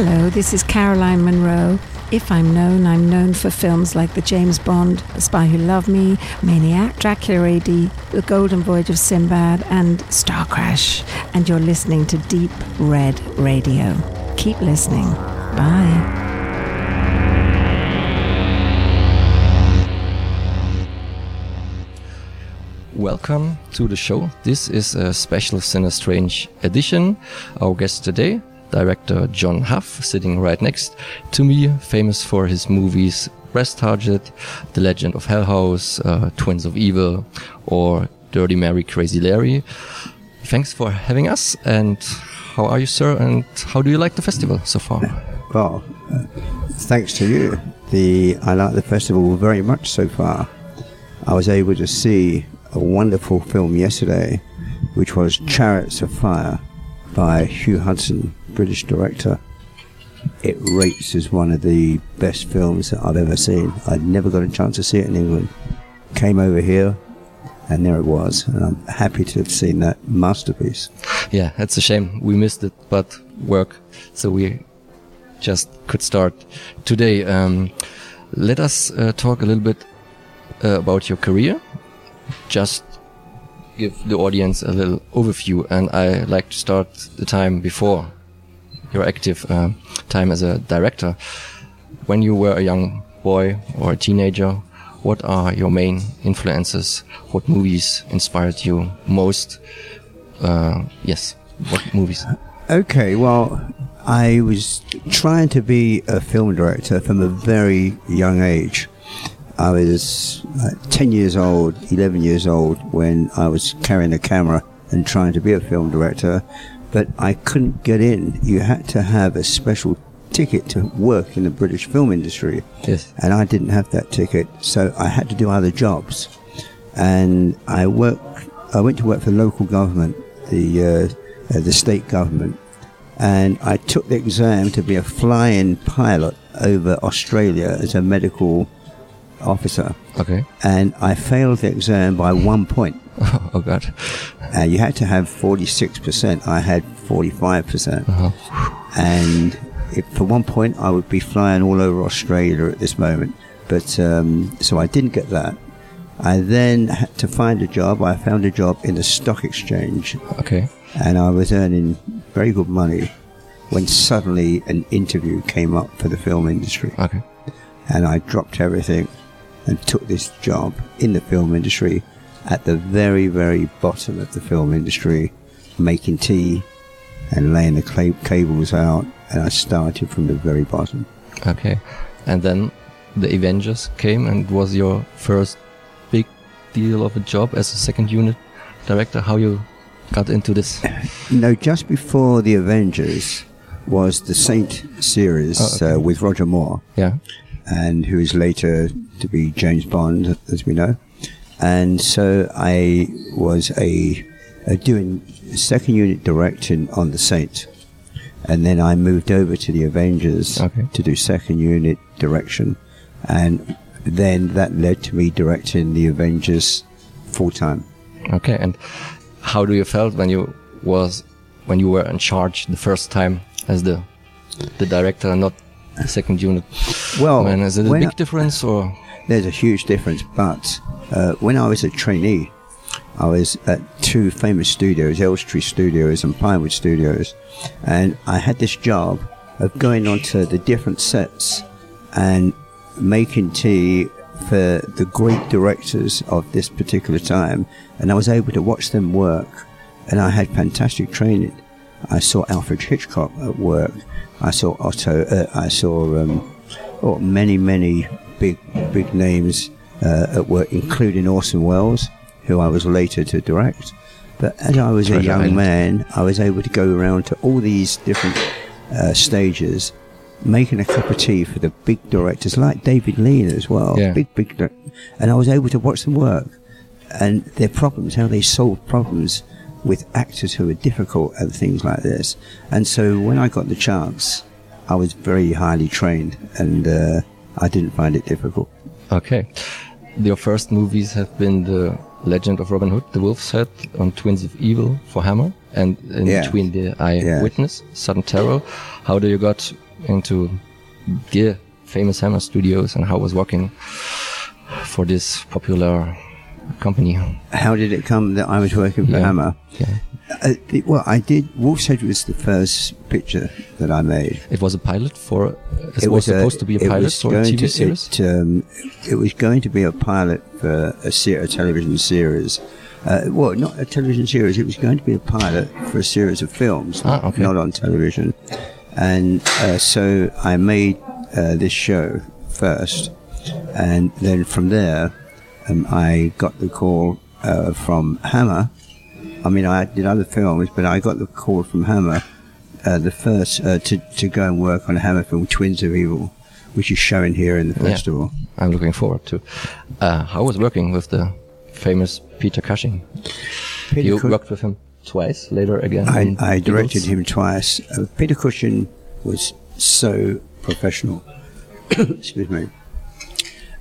Hello, this is Caroline Munro. If I'm known, I'm known for films like The James Bond, The Spy Who Loved Me, Maniac, Dracula AD, The Golden Voyage of Sinbad, and Star Crash. And you're listening to Deep Red Radio. Keep listening. Bye. Welcome to the show. This is a special Cinestrange edition. Our guest today, director John Hough, sitting right next to me, famous for his movies Brass Target, The Legend of Hell House, uh, Twins of Evil, or Dirty Mary Crazy Larry. Thanks for having us. And how are you, sir? And how do you like the festival so far? Well, uh, thanks to you. The I like the festival very much so far. I was able to see a wonderful film yesterday, which was Chariots of Fire by Hugh Hudson, British director. It rates as one of the best films that I've ever seen. I'd never got a chance to see it in England. Came over here, and there it was. And I'm happy to have seen that masterpiece. Yeah, it's a shame we missed it, but work, so we just could start today. Um, let us uh, talk a little bit uh, about your career. Just give the audience a little overview, and I like to start the time before your active uh, time as a director. When you were a young boy or a teenager, what are your main influences? What movies inspired you most? Uh, yes, what movies? Okay, well, I was trying to be a film director from a very young age. I was uh, 10 years old, 11 years old when I was carrying a camera and trying to be a film director, but I couldn't get in. You had to have a special ticket to work in the British film industry. Yes. And I didn't have that ticket, so I had to do other jobs. And I worked, I went to work for local government, the, uh, uh, the state government, and I took the exam to be a flying pilot over Australia as a medical officer. Okay. And I failed the exam by one point. oh God. Uh, you had to have 46%. I had 45%. Uh-huh. And if, for one point, I would be flying all over Australia at this moment. But um, so I didn't get that. I then had to find a job. I found a job in the stock exchange. Okay. And I was earning very good money when suddenly an interview came up for the film industry. Okay. And I dropped everything and took this job in the film industry at the very, very bottom of the film industry, making tea and laying the cla- cables out. And I started from the very bottom. Okay. And then the Avengers came and was your first big deal of a job as a second unit director. How you got into this? No, just before the Avengers was the Saint series Oh, okay. uh, with Roger Moore. Yeah. and who is later to be James Bond, as we know. And so I was a, a doing second unit directing on the Saint, and then I moved over to the Avengers Okay. to do second unit direction, and then that led to me directing the Avengers full time. Okay. And how do you felt when you was when you were in charge the first time as the the director, and not the second unit? Well, Man, is it a big I- difference or? There's a huge difference, but uh, when I was a trainee, I was at two famous studios, Elstree Studios and Pinewood Studios, and I had this job of going onto the different sets and making tea for the great directors of this particular time, and I was able to watch them work, and I had fantastic training. I saw Alfred Hitchcock at work. I saw Otto. Uh, I saw um, oh, many, many big, big names uh, at work, including Orson Welles, who I was later to direct. But as I was a young man, I was able to go around to all these different uh, stages, making a cup of tea for the big directors like David Lean as well. Yeah. Big, big, and I was able to watch them work and their problems, how they solve problems with actors who are difficult and things like this. And so when I got the chance, I was very highly trained and uh, I didn't find it difficult. Okay. Your first movies have been the Legend of Robin Hood, The Wolf's Head, on Twins of Evil for Hammer, and in Yeah. between the Eye Yeah. Witness, Sudden Terror. How do you got into the famous Hammer Studios, and how was working for this popular company? How did it come that I was working for Yeah. Hammer? Yeah. Uh, the- well, I did. Wolf's Head was the first picture that I made. It was a pilot for. It, was, supposed to be a pilot for a TV to- series. It, um, it was going to be a pilot for a, ser- a television series. Uh, well, not a television series. It was going to be a pilot for a series of films, Ah, okay. not on television. And uh, so I made uh, this show first, and then from there, um, I got the call uh, from Hammer. I mean, I did other films, but I got the call from Hammer, uh, the first uh, to to go and work on a Hammer film, Twins of Evil, which is showing here in the Yeah. festival. I'm looking forward to. Uh, how was working with the famous Peter Cushing? Peter you Cu- worked with him twice, later again. I, I directed him twice. Uh, Peter Cushing was so professional. Excuse me.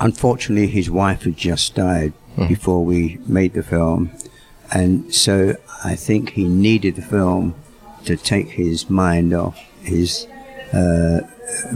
Unfortunately, his wife had just died before we made the film, and so I think he needed the film to take his mind off his uh,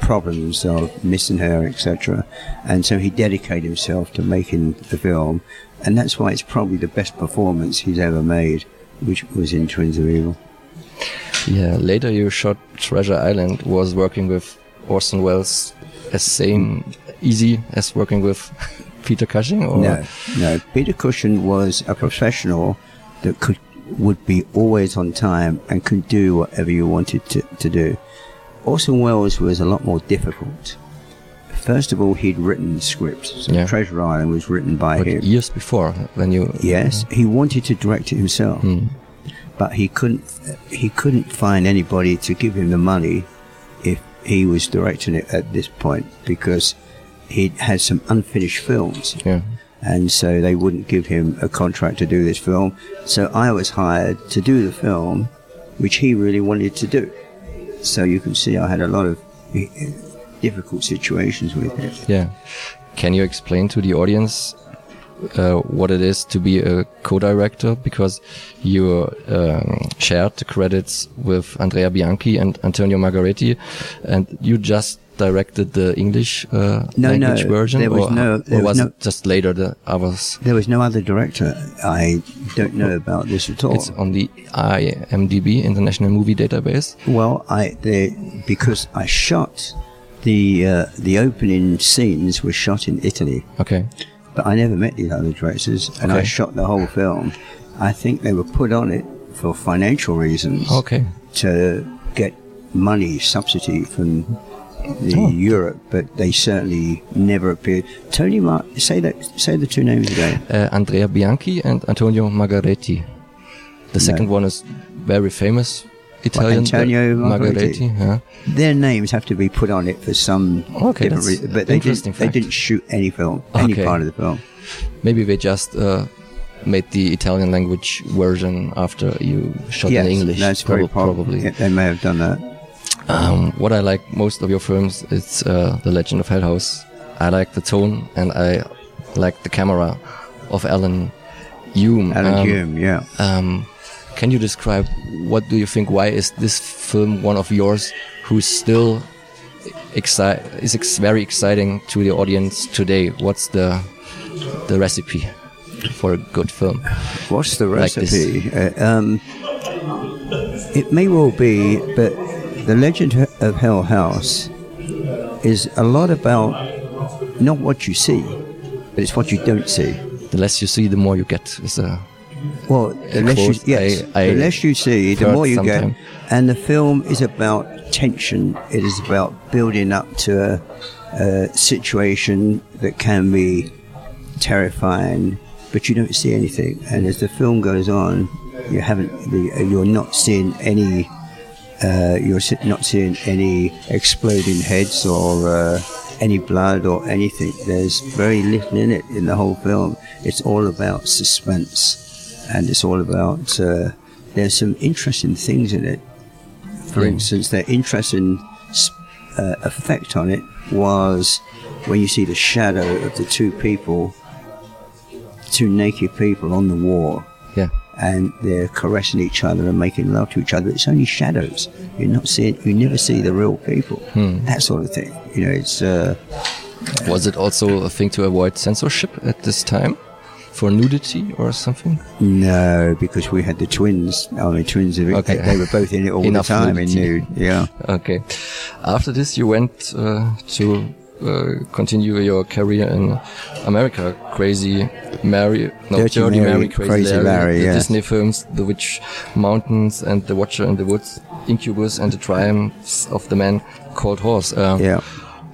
problems of missing her, etc. And so he dedicated himself to making the film, and that's why it's probably the best performance he's ever made, which was in Twins of Evil. Yeah, later you shot Treasure Island. Was working with Orson Welles as same easy as working with Peter Cushing? Or No, no. Peter Cushing was a professional that could would be always on time and could do whatever you wanted to, to do. Orson Welles was a lot more difficult. First of all, he'd written scripts. So Yeah. Treasure Island was written by But him. years before, when you Yes, he wanted to direct it himself, hmm. but he couldn't. He couldn't find anybody to give him the money if he was directing it at this point because he had some unfinished films yeah. and so they wouldn't give him a contract to do this film. So I was hired to do the film, which he really wanted to do. So you can see I had a lot of eh, difficult situations with him. Yeah. Can you explain to the audience uh, what it is to be a co-director? Because you um, shared the credits with Andrea Bianchi and Antonio Margheriti, and you just directed the English uh, No, language no, version, there was or, no- or was was no- it just later the others? There was no other director. I don't know about this at all. It's on the IMDb International Movie Database. Well, I the because I shot the uh, the opening scenes were shot in Italy. Okay. But I never met these other directors, and I shot the whole film. I think they were put on it for financial reasons Okay. to get money subsidy from the Oh. Europe, but they certainly never appeared. Tony, Mar- say that, say the two names again. uh, Andrea Bianchi and Antonio Margheriti. The second one is very famous Italian. Antonio Margheriti? yeah. Their names have to be put on it for some Okay, different reason, but they didn't. They didn't shoot any film, any Okay. part of the film. Maybe they just uh, made the Italian language version after you shot yes, in English. that's very prob- prob- probably. yeah, they may have done that. Um, what I like most of your films is uh, The Legend of Hell House. I like the tone and I like the camera of Alan Hume. Alan Um, Hume, yeah. Um, can you describe what do you think? Why is this film one of yours, who's still exci- is ex- very exciting to the audience today? What's the the recipe for a good film? What's the Like recipe? uh, um, it may well be, but the Legend of Hell House is a lot about not what you see, but it's what you don't see. The less you see, the more you get. Is a Well, the less you, yes, I- I the less you see, the more you sometime. get. And the film is about tension. It is about building up to a, a situation that can be terrifying, but you don't see anything. And as the film goes on, you haven't, you're not seeing any. Uh, you're not seeing any exploding heads or uh, any blood or anything. There's very little in it in the whole film. It's all about suspense, and it's all about. Uh, there's some interesting things in it. For Mm. instance, the interesting uh, effect on it was when you see the shadow of the two people two naked people on the wall Yeah. and they're caressing each other and making love to each other. It's only shadows. You're not seeing. You never see the real people. That sort of thing. You know, it's. Uh, Was it also a thing to avoid censorship at this time? For nudity or something? no, because we had the twins. I mean, twins. Of, Okay. They were both in it all Enough the time in nude. Yeah. Okay. After this, you went uh, to uh, continue your career in America. Crazy Mary, no, Dirty Dirty, Mary, Mary, Crazy, Crazy Larry, Larry, the. Disney films, The Witch Mountains and The Watcher in the Woods, Incubus and the Triumphs of the Man Called Horse. Uh, Yeah.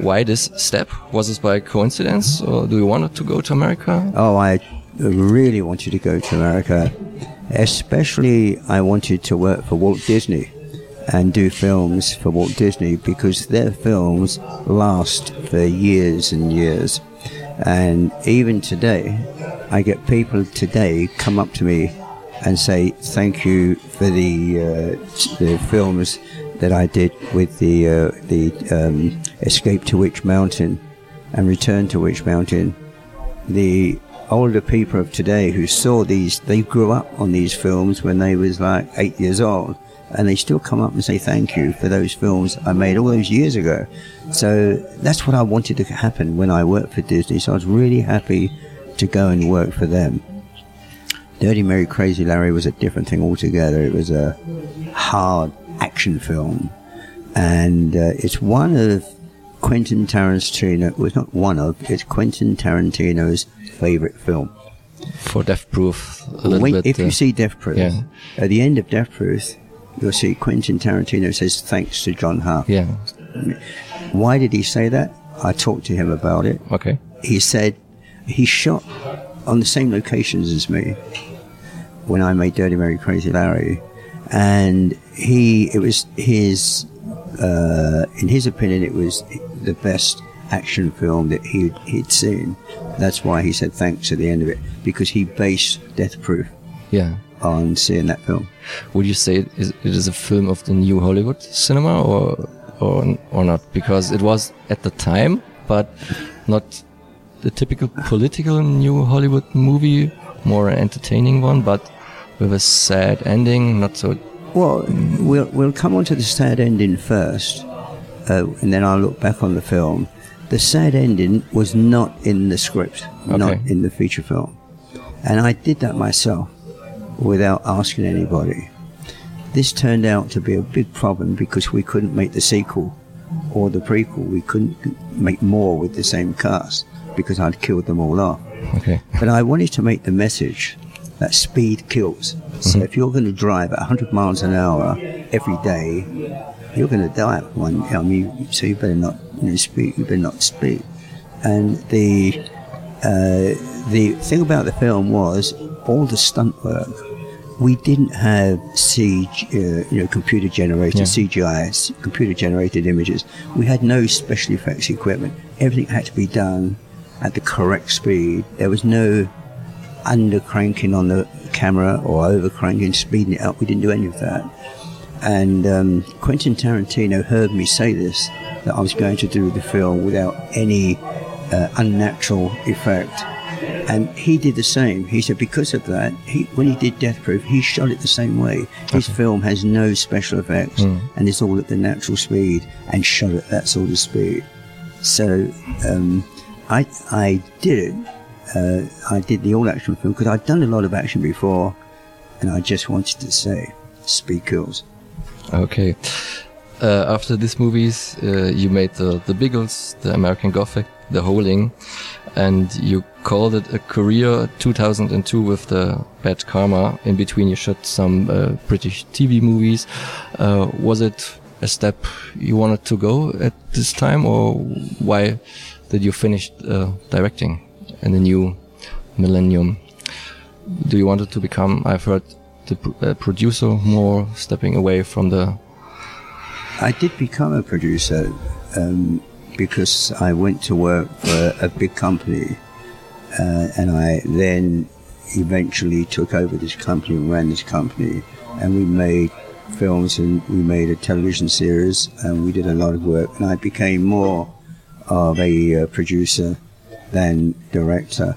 Why this step? Was this by coincidence, or do you want to go to America? Oh, I really wanted to go to America. Especially, I wanted to work for Walt Disney and do films for Walt Disney because their films last for years and years. And even today, I get people today come up to me and say thank you for the uh, the films that I did with the uh, the um, Escape to Witch Mountain and Return to Witch Mountain the older people of today who saw these, they grew up on these films when they was like eight years old, and they still come up and say thank you for those films I made all those years ago. So that's what I wanted to happen when I worked for Disney. So I was really happy to go and work for them. Dirty Mary Crazy Larry was a different thing altogether. It was a hard action film, and uh, it's one of Quentin Tarantino. Was not one of. It's Quentin Tarantino's favorite film. For Death Proof, a little When- bit. if uh, you see Death Proof, yeah. at the end of Death Proof, you'll see Quentin Tarantino says thanks to John Hart. yeah, Why did he say that? I talked to him about it. okay. he said he shot on the same locations as me when I made Dirty Mary Crazy Larry, and he it was his uh, in his opinion it was the best action film that he he'd seen. That's why he said thanks at the end of it because he based Death Proof Yeah. on seeing that film. Would you say it is, it is a film of the new Hollywood cinema or or or not? Because it was at the time, but not the typical political new Hollywood movie, more an entertaining one, but with a sad ending, not so. Well, we'll we'll come on to the sad ending first, uh, and then I'll look back on the film. The sad ending was not in the script, not in the feature film, and I did that myself without asking anybody. This turned out to be a big problem because we couldn't make the sequel or the prequel. We couldn't make more with the same cast because I'd killed them all off. Okay. But I wanted to make the message that speed kills. So if you're going to drive at 100 miles an hour every day, you're going to die. at One, I mean, so you better not you know, speed. You better not speed. And the uh, the thing about the film was all the stunt work. We didn't have CG, uh, you know, computer generated Yeah. CGI, computer generated images. We had no special effects equipment. Everything had to be done at the correct speed. There was no under cranking on the camera or over cranking, speeding it up. We didn't do any of that. And um, Quentin Tarantino heard me say this that I was going to do the film without any uh, unnatural effect. And he did the same. He said because of that, he, when he did Death Proof, he shot it the same way. His film has no special effects and it's all at the natural speed and shot at that sort of speed. So um, I, I did it. Uh, I did the all action film because I'd done a lot of action before and I just wanted to say, speed kills. Okay. Uh, after these movies, uh, you made the the Biggles, the American Gothic, the Howling, and you called it a career 2002 with the Bad Karma. In between, you shot some uh, British TV movies. Uh, was it a step you wanted to go at this time, or why did you finish uh, directing in the new millennium? Do you wanted to become? I've heard the uh, producer more, stepping away from the I did become a producer um, because I went to work for a big company, uh, and I then eventually took over this company and ran this company, and we made films and we made a television series and we did a lot of work, and I became more of a uh, producer than director.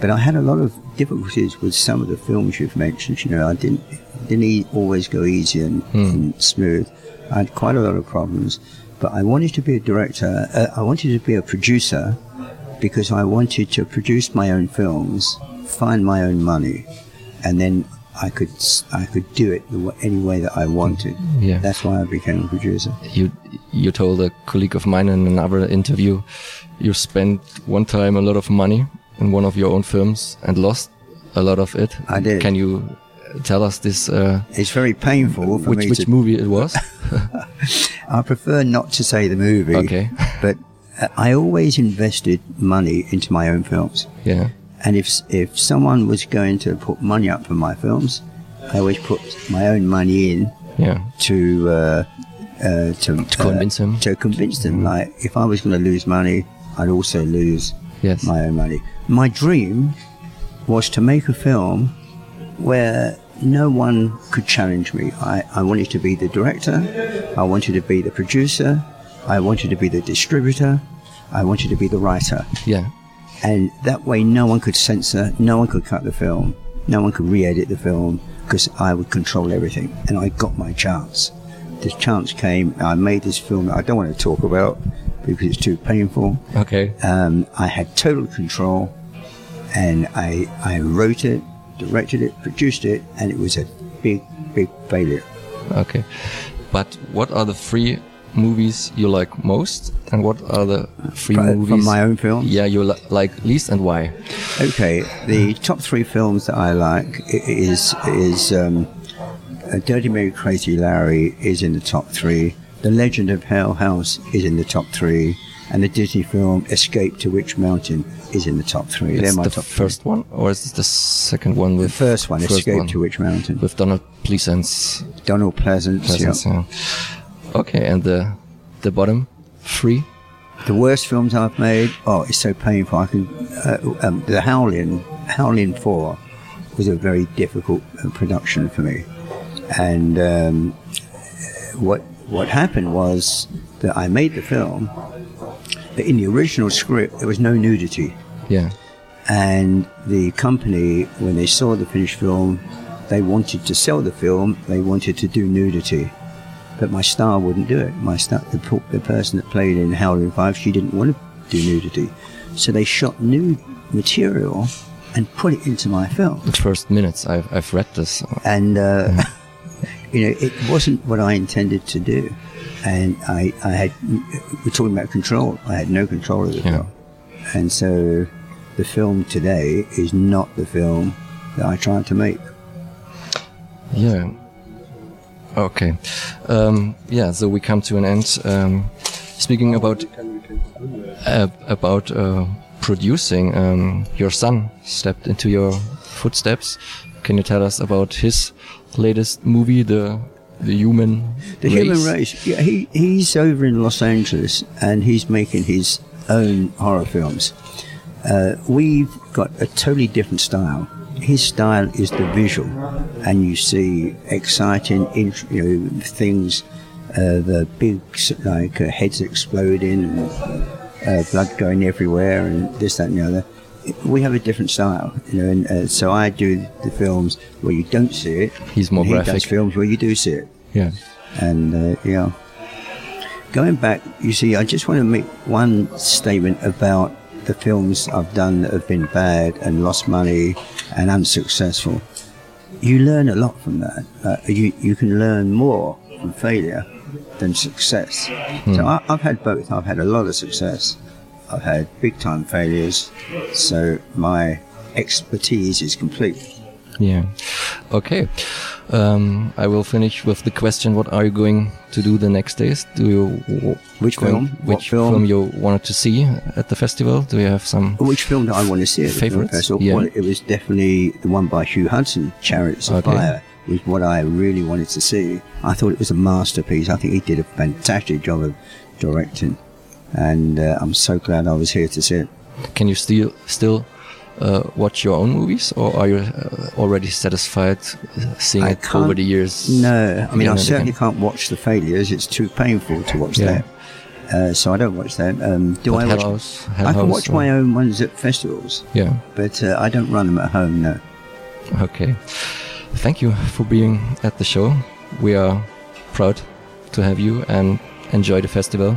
but I had a lot of difficulties with some of the films you've mentioned. You know, I didn't didn't e- always go easy and, and smooth. I had quite a lot of problems, but I wanted to be a director. Uh, I wanted to be a producer because I wanted to produce my own films, find my own money, and then I could I could do it any way that I wanted. Yeah. That's why I became a producer. You you told a colleague of mine in another interview you spent one time a lot of money in one of your own films and lost a lot of it. I did. Can you tell us this? Uh, It's very painful for which me which to. movie it was? I prefer not to say the movie. Okay. But uh, I always invested money into my own films. yeah. And if if someone was going to put money up for my films, I always put my own money in Yeah. to uh, uh, to, To convince uh, him. To convince them, like if I was going to lose money, I'd also lose Yes. my own money. My dream was to make a film where no one could challenge me. I, I wanted to be the director, I wanted to be the producer, I wanted to be the distributor, I wanted to be the writer. Yeah. And that way, no one could censor, no one could cut the film, no one could re edit the film because I would control everything. And I got my chance. This chance came, I made this film that I don't want to talk about because it's too painful. Okay. Um, I had total control, and I I wrote it, directed it, produced it, and it was a big big failure. Okay. But what are the three movies you like most, and what are the three Fro- movies from my own film? Yeah, you li like least, and why? Okay, the top three films that I like is is um, uh, Dirty Mary, Crazy Larry is in the top three. The Legend of Hell House is in the top three, and the Disney film Escape to Witch Mountain is in the top three. It's They're my the top three. first one, or is it the second one with The first one, first Escape one to Witch Mountain, with Donald Pleasence? Donald Pleasence. yeah. Pleasence yeah. Okay, and the the bottom three. The worst films I've made. Oh, it's so painful. I can. Uh, um, the Howling, Howling Four, was a very difficult uh, production for me, and um, what what happened was that I made the film, but in the original script there was no nudity, Yeah. and the company when they saw the finished film, they wanted to sell the film. They wanted to do nudity but my star wouldn't do it. My star, the, the person that played in Howling Five, she didn't want to do nudity, so they shot nude material and put it into my film. The first minutes, I've I've read this. And uh, you know, it wasn't what I intended to do, and I, I had we're talking about control. I had no control of the Yeah. film, and so the film today is not the film that I tried to make. Yeah. Okay. Um, yeah. So we come to an end. Um, speaking about uh, about uh, producing, um, your son stepped into your footsteps. Can you tell us about his latest movie, the the human The race? human race. Yeah, he, he's over in Los Angeles and he's making his own horror films. Uh, we've got a totally different style. His style is the visual, and you see exciting, you know, things. Uh, the big, like uh, heads exploding and uh, blood going everywhere, and this, that, and the other. We have a different style, you know, and uh, so I do the films where you don't see it. He's more and he graphic. does films where you do see it Yeah. and uh, yeah. Going back, you see, I just want to make one statement about the films I've done that have been bad and lost money and unsuccessful. You learn a lot from that. Uh, you you can learn more from failure than success. So I, I've had both. I've had a lot of success. I've had big time failures. So my expertise is complete. Yeah. Okay. Um, I will finish with the question: What are you going to do the next days? Do you Which film? Which film? you wanted to see at the festival? Do you have some? Which film do I want to see at the festival? Yeah. Well, it was definitely the one by Hugh Hudson, Chariots of Okay. Fire, was what I really wanted to see. I thought it was a masterpiece. I think he did a fantastic job of directing, and uh, I'm so glad I was here to see it. Can you still still uh, watch your own movies, or are you uh, already satisfied uh, seeing I it over the years? No, I mean, I certainly can't watch the failures. It's too painful to watch Yeah. that. Uh, so I don't watch that. Um, do But I watch? House, I can watch or- my own ones at festivals, Yeah. but uh, I don't run them at home. No. Okay. Thank you for being at the show. We are proud to have you and enjoy the festival.